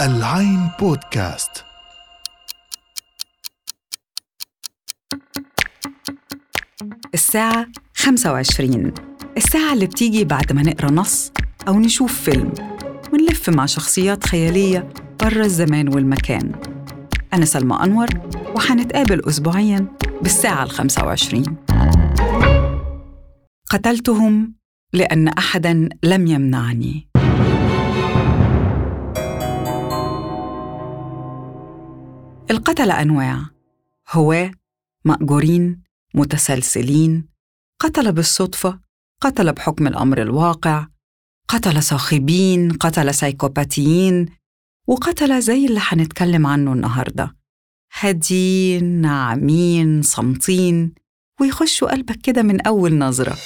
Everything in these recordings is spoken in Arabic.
العين بودكاست. الساعة 25 الساعة اللي بتيجي بعد ما نقرأ نص أو نشوف فيلم. ونلف مع شخصيات خيالية برا الزمان والمكان. أنا سلمى أنور وحنتقابل أسبوعياً بالساعة الخمسة وعشرين. قتلتهم لأن أحداً لم يمنعني. القتلة أنواع. هواة مأجورين متسلسلين قتل بالصدفة قتل بحكم الأمر الواقع قتل صاخبين قتل سايكوباتيين وقتل زي اللي حنتكلم عنه النهاردة. هادين ناعمين صامتين ويخشوا قلبك كده من أول نظرة.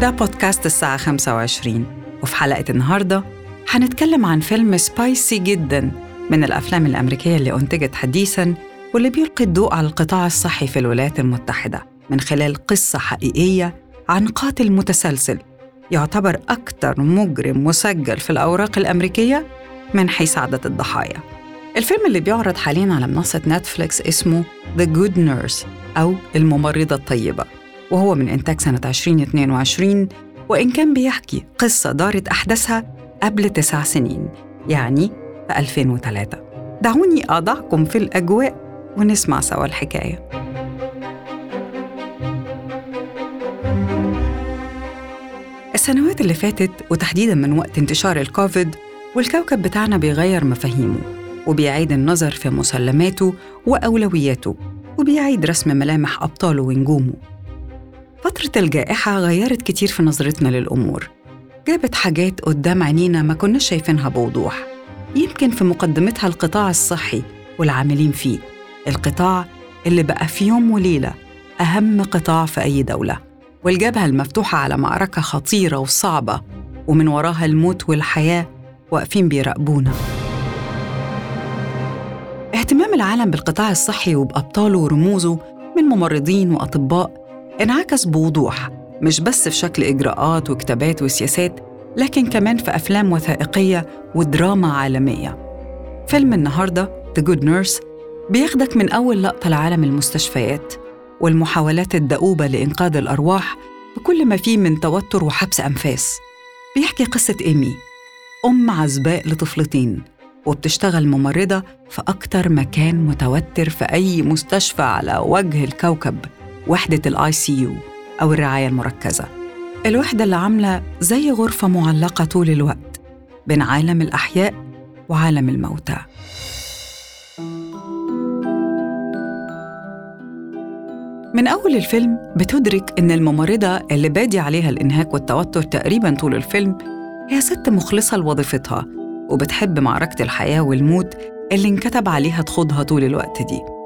ده بودكاست الساعة 25 وفي حلقة النهاردة هنتكلم عن فيلم سبايسي جدا من الأفلام الأمريكية اللي أنتجت حديثاً واللي بيلقي الضوء على القطاع الصحي في الولايات المتحدة من خلال قصة حقيقية عن قاتل متسلسل يعتبر أكثر مجرم مسجل في الأوراق الأمريكية من حيث عدد الضحايا. الفيلم اللي بيعرض حاليا على منصة نتفليكس اسمه The Good Nurse أو الممرضة الطيبة وهو من إنتاج سنة 2022 وإن كان بيحكي قصة دارت أحداثها قبل تسع سنين يعني في 2003 دعوني أضعكم في الأجواء ونسمع سوا الحكاية. السنوات اللي فاتت وتحديداً من وقت انتشار الكوفيد والكوكب بتاعنا بيغير مفاهيمه وبيعيد النظر في مسلماته وأولوياته وبيعيد رسم ملامح أبطاله ونجومه. فترة الجائحة غيرت كتير في نظرتنا للأمور. جابت حاجات قدام عينينا ما كناش شايفينها بوضوح. يمكن في مقدمتها القطاع الصحي والعاملين فيه. القطاع اللي بقى في يوم وليلة أهم قطاع في أي دولة. والجبهة المفتوحة على معركة خطيرة وصعبة ومن وراها الموت والحياة واقفين بيراقبونا. اهتمام العالم بالقطاع الصحي وبأبطاله ورموزه من ممرضين وأطباء انعكس بوضوح مش بس في شكل إجراءات وكتابات وسياسات لكن كمان في أفلام وثائقية ودراما عالمية. فيلم النهاردة The Good Nurse بياخدك من أول لقطة لعالم المستشفيات والمحاولات الدؤوبة لإنقاذ الأرواح بكل ما فيه من توتر وحبس أنفاس. بيحكي قصة إيمي أم عزباء لطفلتين وبتشتغل ممرضة في أكتر مكان متوتر في أي مستشفى على وجه الكوكب. وحدة ال ICU أو الرعاية المركزة. الوحدة اللي عاملة زي غرفة معلقة طول الوقت بين عالم الأحياء وعالم الموتى. من أول الفيلم بتدرك إن الممرضة اللي بادي عليها الإنهاك والتوتر تقريباً طول الفيلم هي ست مخلصة لوظيفتها وبتحب معركة الحياة والموت اللي انكتب عليها تخوضها طول الوقت دي.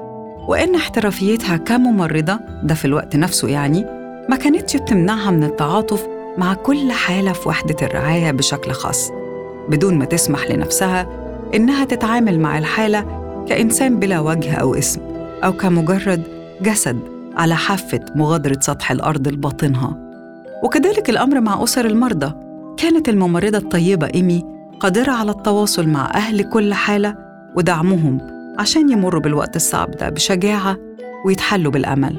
وإن احترافيتها كممرضة ده في الوقت نفسه يعني ما كانتش بتمنعها من التعاطف مع كل حالة في وحدة الرعاية بشكل خاص. بدون ما تسمح لنفسها إنها تتعامل مع الحالة كإنسان بلا وجه أو اسم أو كمجرد جسد على حافة مغادرة سطح الأرض لباطنها. وكذلك الأمر مع أسر المرضى. كانت الممرضة الطيبة إيمي قادرة على التواصل مع أهل كل حالة ودعمهم عشان يمروا بالوقت الصعب ده بشجاعة ويتحلوا بالأمل.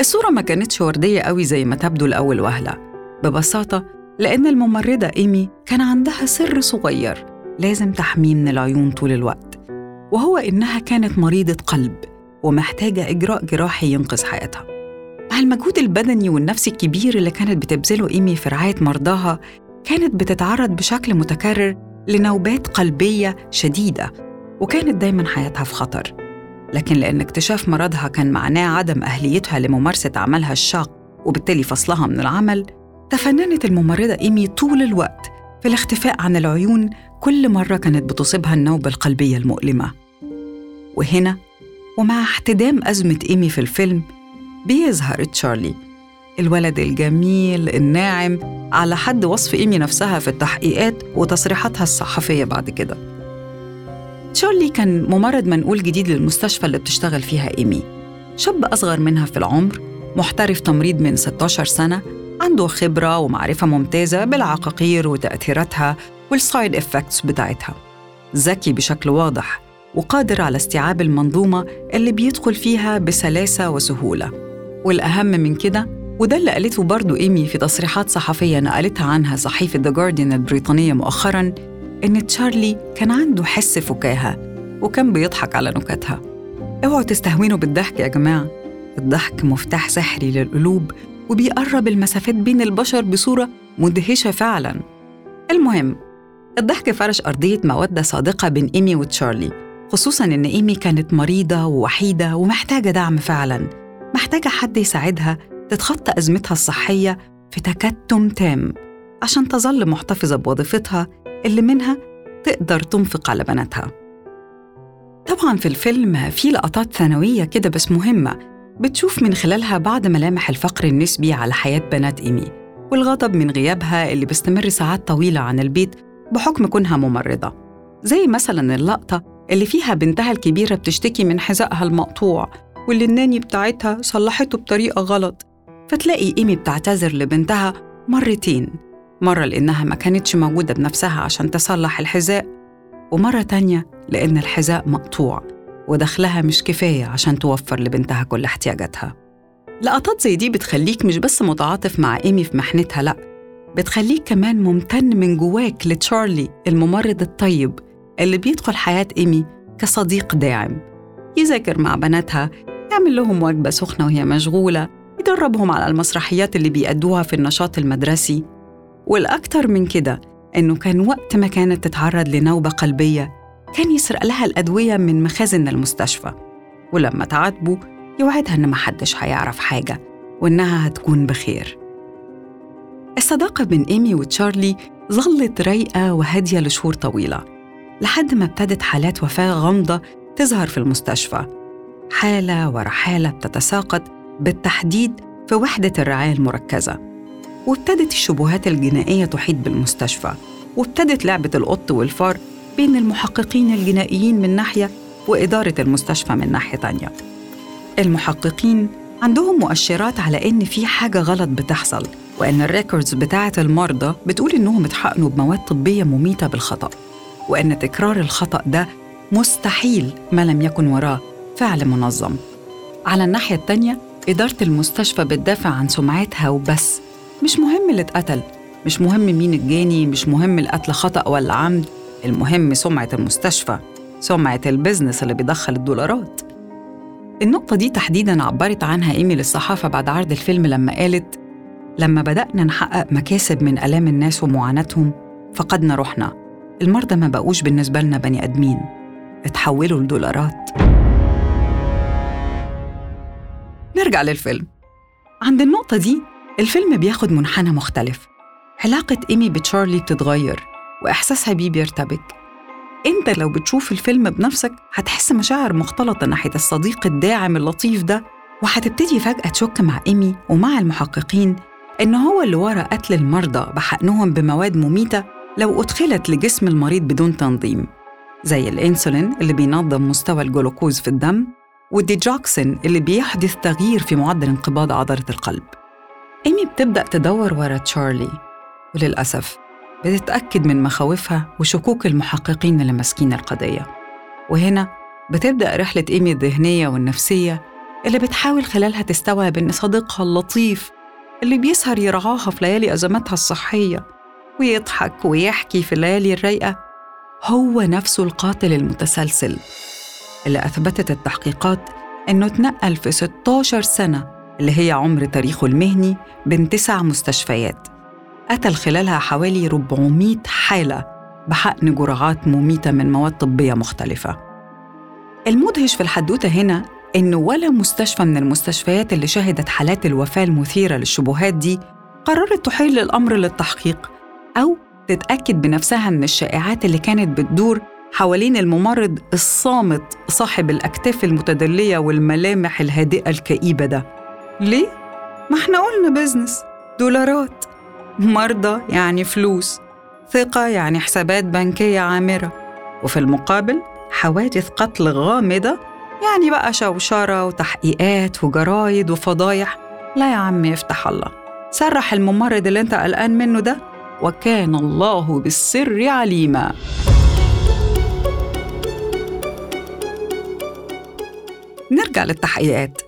الصورة ما كانتش وردية قوي زي ما تبدو لأول وهلة ببساطة لأن الممرضة إيمي كان عندها سر صغير لازم تحميه من العيون طول الوقت وهو إنها كانت مريضة قلب ومحتاجة إجراء جراحي ينقذ حياتها. مع المجهود البدني والنفسي الكبير اللي كانت بتبذله إيمي في رعاية مرضاها كانت بتتعرض بشكل متكرر لنوبات قلبية شديدة وكانت دايما حياتها في خطر. لكن لأن اكتشاف مرضها كان معناه عدم أهليتها لممارسة عملها الشاق وبالتالي فصلها من العمل تفننت الممرضة إيمي طول الوقت في الاختفاء عن العيون كل مرة كانت بتصيبها النوبة القلبية المؤلمة. وهنا ومع احتدام أزمة إيمي في الفيلم بيظهر تشارلي الولد الجميل الناعم على حد وصف إيمي نفسها في التحقيقات وتصريحاتها الصحفية بعد كده. تشارلي كان ممرض منقول جديد للمستشفى اللي بتشتغل فيها إيمي. شاب أصغر منها في العمر محترف تمريض من 16 سنة عنده خبرة ومعرفة ممتازة بالعقاقير وتأثيراتها وال side effects بتاعتها. ذكي بشكل واضح وقادر على استيعاب المنظومة اللي بيدخل فيها بسلاسة وسهولة. والأهم من كده وده اللي قالته برضو إيمي في تصريحات صحفية نقلتها عنها صحيفة The Guardian البريطانية مؤخراً إن تشارلي كان عنده حس فكاهة وكان بيضحك على نكتها اوعوا تستهونوا بالضحك يا جماعة. الضحك مفتاح سحري للقلوب وبيقرب المسافات بين البشر بصورة مدهشة فعلاً. المهم الضحك فرش أرضية مودة صادقة بين إيمي وتشارلي خصوصاً إن إيمي كانت مريضة ووحيدة ومحتاجة دعم فعلاً. محتاجة حد يساعدها تتخطى أزمتها الصحية في تكتم تام عشان تظل محتفظة بوظيفتها اللي منها تقدر تنفق على بناتها. طبعاً في الفيلم في لقطات ثانوية كده بس مهمة بتشوف من خلالها بعض ملامح الفقر النسبي على حياة بنات إيمي والغضب من غيابها اللي بيستمر ساعات طويلة عن البيت بحكم كونها ممرضة. زي مثلا اللقطة اللي فيها بنتها الكبيرة بتشتكي من حذائها المقطوع واللي الناني بتاعتها صلحته بطريقة غلط. فتلاقي إيمي بتعتذر لبنتها مرتين مرة لأنها ما كانتش موجودة بنفسها عشان تصلح الحذاء ومرة تانية لأن الحذاء مقطوع ودخلها مش كفاية عشان توفر لبنتها كل احتياجاتها. لقطات زي دي بتخليك مش بس متعاطف مع إيمي في محنتها لأ بتخليك كمان ممتن من جواك لتشارلي الممرض الطيب اللي بيدخل حياة إيمي كصديق داعم. يذاكر مع بناتها يعمل لهم وجبة سخنة وهي مشغولة يدربهم على المسرحيات اللي بيأدوها في النشاط المدرسي والأكثر من كده إنه كان وقت ما كانت تتعرض لنوبة قلبية كان يسرق لها الأدوية من مخازن المستشفى. ولما تعاتبه يوعدها إن محدش هيعرف حاجة وإنها هتكون بخير. الصداقة بين إيمي وتشارلي ظلت رايقة وهادية لشهور طويلة لحد ما ابتدت حالات وفاة غامضة تظهر في المستشفى. حالة ورا حالة بتتساقط بالتحديد في وحدة الرعاية المركزة. وابتدت الشبهات الجنائية تحيط بالمستشفى وابتدت لعبة القط والفار بين المحققين الجنائيين من ناحية وإدارة المستشفى من ناحية تانية. المحققين عندهم مؤشرات على إن في حاجة غلط بتحصل وإن الريكوردز بتاعة المرضى بتقول إنهم اتحقنوا بمواد طبية مميتة بالخطأ وإن تكرار الخطأ ده مستحيل ما لم يكن وراه فعل منظم. على الناحية التانية إدارة المستشفى بتدافع عن سمعتها وبس. مش مهم اللي اتقتل مش مهم مين الجاني مش مهم القتل خطأ ولا عمد المهم سمعة المستشفى سمعة البزنس اللي بيدخل الدولارات. النقطة دي تحديداً عبرت عنها إيمي للصحافة بعد عرض الفيلم لما قالت لما بدأنا نحقق مكاسب من آلام الناس ومعاناتهم فقدنا روحنا. المرضى ما بقوش بالنسبة لنا بني آدمين. اتحولوا لدولارات. نرجع للفيلم. عند النقطة دي الفيلم بياخد منحنى مختلف. علاقة إيمي بتشارلي بتتغير وإحساسها بيه بيرتبك. أنت لو بتشوف الفيلم بنفسك هتحس مشاعر مختلطة ناحية الصديق الداعم اللطيف ده وهتبتدي فجأة تشك مع إيمي ومع المحققين إن هو اللي ورا قتل المرضى بحقنهم بمواد مميتة لو أدخلت لجسم المريض بدون تنظيم زي الإنسولين اللي بينظم مستوى الجلوكوز في الدم والديجوكسين اللي بيحدث تغيير في معدل انقباض عضلة القلب. إيمي بتبدأ تدور ورا تشارلي وللأسف بتتأكد من مخاوفها وشكوك المحققين اللي ماسكين القضية. وهنا بتبدأ رحلة إيمي الذهنية والنفسية اللي بتحاول خلالها تستوعب إن صديقها اللطيف اللي بيسهر يرعاها في ليالي أزماتها الصحية ويضحك ويحكي في الليالي الرايقة هو نفسه القاتل المتسلسل اللي أثبتت التحقيقات إنه اتنقل في 16 سنة اللي هي عمر تاريخه المهني بين تسع مستشفيات. قتل خلالها حوالي 400 حالة بحقن جرعات مميتة من مواد طبية مختلفة. المدهش في الحدوتة هنا إن ولا مستشفى من المستشفيات اللي شهدت حالات الوفاة المثيرة للشبهات دي قررت تحيل الأمر للتحقيق أو تتأكد بنفسها من الشائعات اللي كانت بتدور حوالين الممرض الصامت صاحب الأكتاف المتدلية والملامح الهادئة الكئيبة ده. ليه؟ ما إحنا قلنا بزنس دولارات. مرضى يعني فلوس. ثقة يعني حسابات بنكية عامرة. وفي المقابل حوادث قتل غامضة يعني بقى شوشرة وتحقيقات وجرايد وفضايح. لا يا عم يفتح الله. سرح الممرض اللي انت قلقان منه ده. وكان الله بالسر عليما. نرجع للتحقيقات.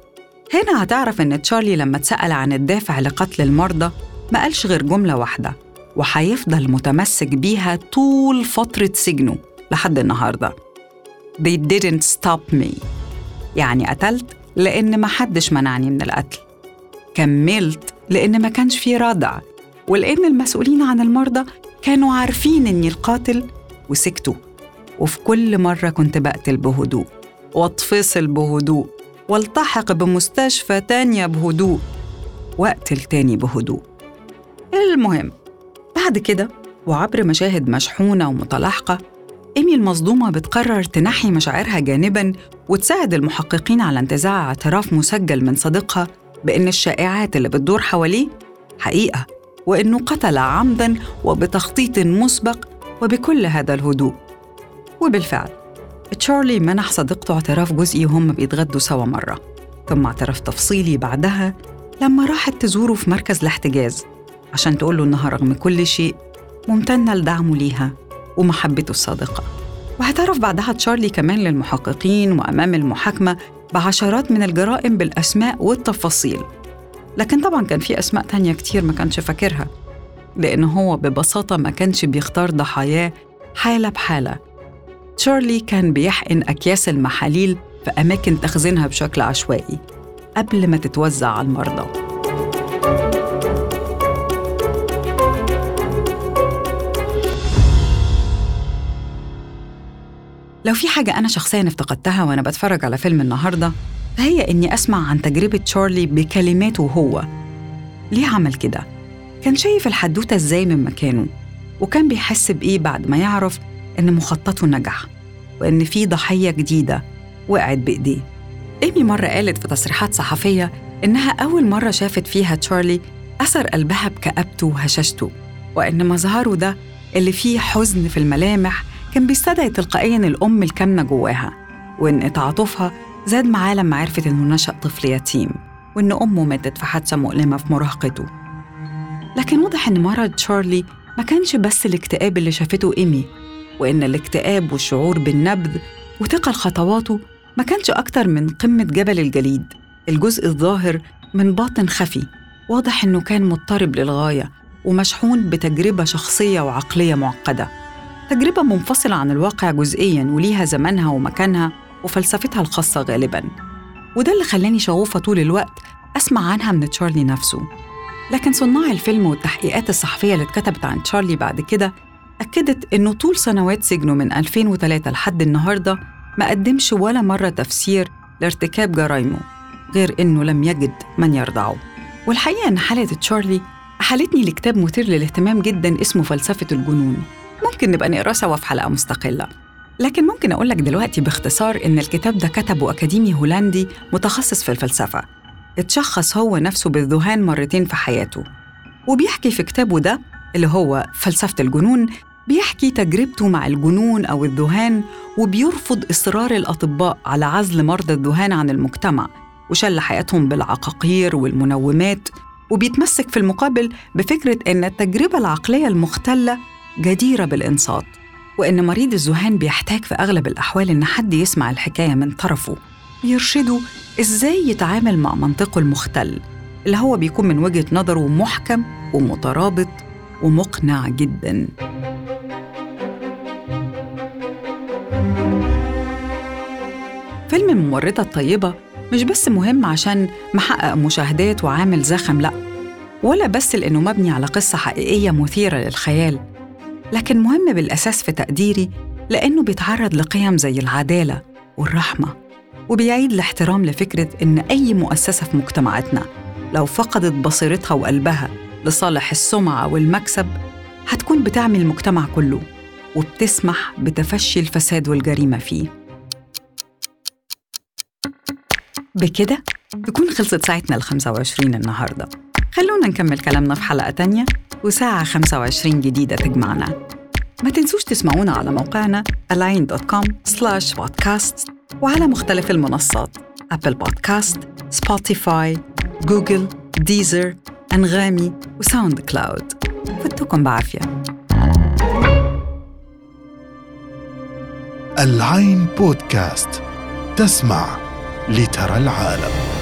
هنا هتعرف إن تشارلي لما اتسأل عن الدافع لقتل المرضى ما قالش غير جملة واحدة وهيفضل متمسك بيها طول فترة سجنه لحد النهاردة. They didn't stop me. يعني قتلت لأن ما حدش منعني من القتل. كملت لأن ما كانش في ردع ولأن المسؤولين عن المرضى كانوا عارفين إني القاتل وسكتوا. وفي كل مرة كنت بقتل بهدوء واتفصل بهدوء. والتحق بمستشفى تانية بهدوء. واقتل تاني بهدوء. المهم بعد كده وعبر مشاهد مشحونة ومتلاحقة إيمي المصدومة بتقرر تنحي مشاعرها جانباً وتساعد المحققين على انتزاع اعتراف مسجل من صديقها بأن الشائعات اللي بتدور حواليه حقيقة وإنه قتل عمداً وبتخطيط مسبق وبكل هذا الهدوء. وبالفعل تشارلي منح صديقته اعتراف جزئي وهم بيتغدوا سوا مرة. ثم اعتراف تفصيلي بعدها لما راحت تزوره في مركز الاحتجاز عشان تقول له إنها رغم كل شيء ممتنة لدعمه ليها ومحبته الصادقة. واعترف بعدها تشارلي كمان للمحققين وأمام المحاكمة بعشرات من الجرائم بالأسماء والتفاصيل. لكن طبعا كان في أسماء تانية كتير ما كانش فاكرها لأن هو ببساطة ما كانش بيختار ضحاياه حالة بحالة. تشارلي كان بيحقن أكياس المحاليل في أماكن تخزينها بشكل عشوائي قبل ما تتوزع على المرضى. لو في حاجة أنا شخصياً افتقدتها وأنا بتفرج على فيلم النهاردة فهي إني أسمع عن تجربة تشارلي بكلماته هو. ليه عمل كده؟ كان شايف الحدوتة إزاي من مكانه؟ وكان بيحس بإيه بعد ما يعرف إن مخططه نجح وإن في ضحية جديدة وقعت بإيديه. إيمي مرة قالت في تصريحات صحفية إنها أول مرة شافت فيها تشارلي أثر قلبها بكآبته وهشاشته وإن مظهره ده اللي فيه حزن في الملامح كان بيستدعي تلقائيا الأم الكامنة جواها وإن تعاطفها زاد معاه لما عرفت إنه نشأ طفل يتيم وإن أمه ماتت في حادثة مؤلمة في مراهقته. لكن واضح إن مرض تشارلي ما كانش بس الاكتئاب اللي شافته إيمي وإن الاكتئاب والشعور بالنبذ وثقل خطواته ما كانش أكتر من قمة جبل الجليد. الجزء الظاهر من باطن خفي واضح إنه كان مضطرب للغاية ومشحون بتجربة شخصية وعقلية معقدة. تجربة منفصلة عن الواقع جزئياً وليها زمانها ومكانها وفلسفتها الخاصة غالباً. وده اللي خلاني شغوفة طول الوقت أسمع عنها من تشارلي نفسه. لكن صناع الفيلم والتحقيقات الصحفية اللي اتكتبت عن تشارلي بعد كده أكدت إنه طول سنوات سجنه من 2003 لحد النهاردة ما قدمش ولا مرة تفسير لارتكاب جرايمه غير إنه لم يجد من يرضعه. والحقيقة إن حالة تشارلي أحالتني لكتاب مثير للاهتمام جدا اسمه فلسفة الجنون. ممكن نبقى نقراه سوا في حلقة مستقلة. لكن ممكن أقول لك دلوقتي باختصار إن الكتاب ده كتبه أكاديمي هولندي متخصص في الفلسفة. اتشخص هو نفسه بالذهان مرتين في حياته وبيحكي في كتابه ده اللي هو فلسفة الجنون بيحكي تجربته مع الجنون أو الذهان وبيرفض إصرار الأطباء على عزل مرضى الذهان عن المجتمع وشل حياتهم بالعقاقير والمنومات وبيتمسك في المقابل بفكرة أن التجربة العقلية المختلة جديرة بالإنصات وإن مريض الذهان بيحتاج في أغلب الأحوال إن حد يسمع الحكاية من طرفه يرشده إزاي يتعامل مع منطقه المختل اللي هو بيكون من وجهة نظره محكم ومترابط ومقنع جدا. فيلم الممرضة الطيبة مش بس مهم عشان محقق مشاهدات وعامل زخم لأ. ولا بس لأنه مبني على قصة حقيقية مثيرة للخيال لكن مهم بالأساس في تقديري لأنه بيتعرض لقيم زي العدالة والرحمة وبيعيد الاحترام لفكرة إن أي مؤسسة في مجتمعاتنا لو فقدت بصيرتها وقلبها لصالح السمعة والمكسب هتكون بتعمي المجتمع كله وبتسمح بتفشي الفساد والجريمة فيه. بكده تكون خلصت ساعتنا ال 25 النهارده. خلونا نكمل كلامنا في حلقة تانية وساعة 25 جديدة تجمعنا. ما تنسوش تسمعونا على موقعنا align.com slash podcast وعلى مختلف المنصات أبل بودكاست، سبوتيفاي، جوجل، ديزر أنغامي وساوند كلاود فتكم بعافية. العين بودكاست تسمع لترى العالم.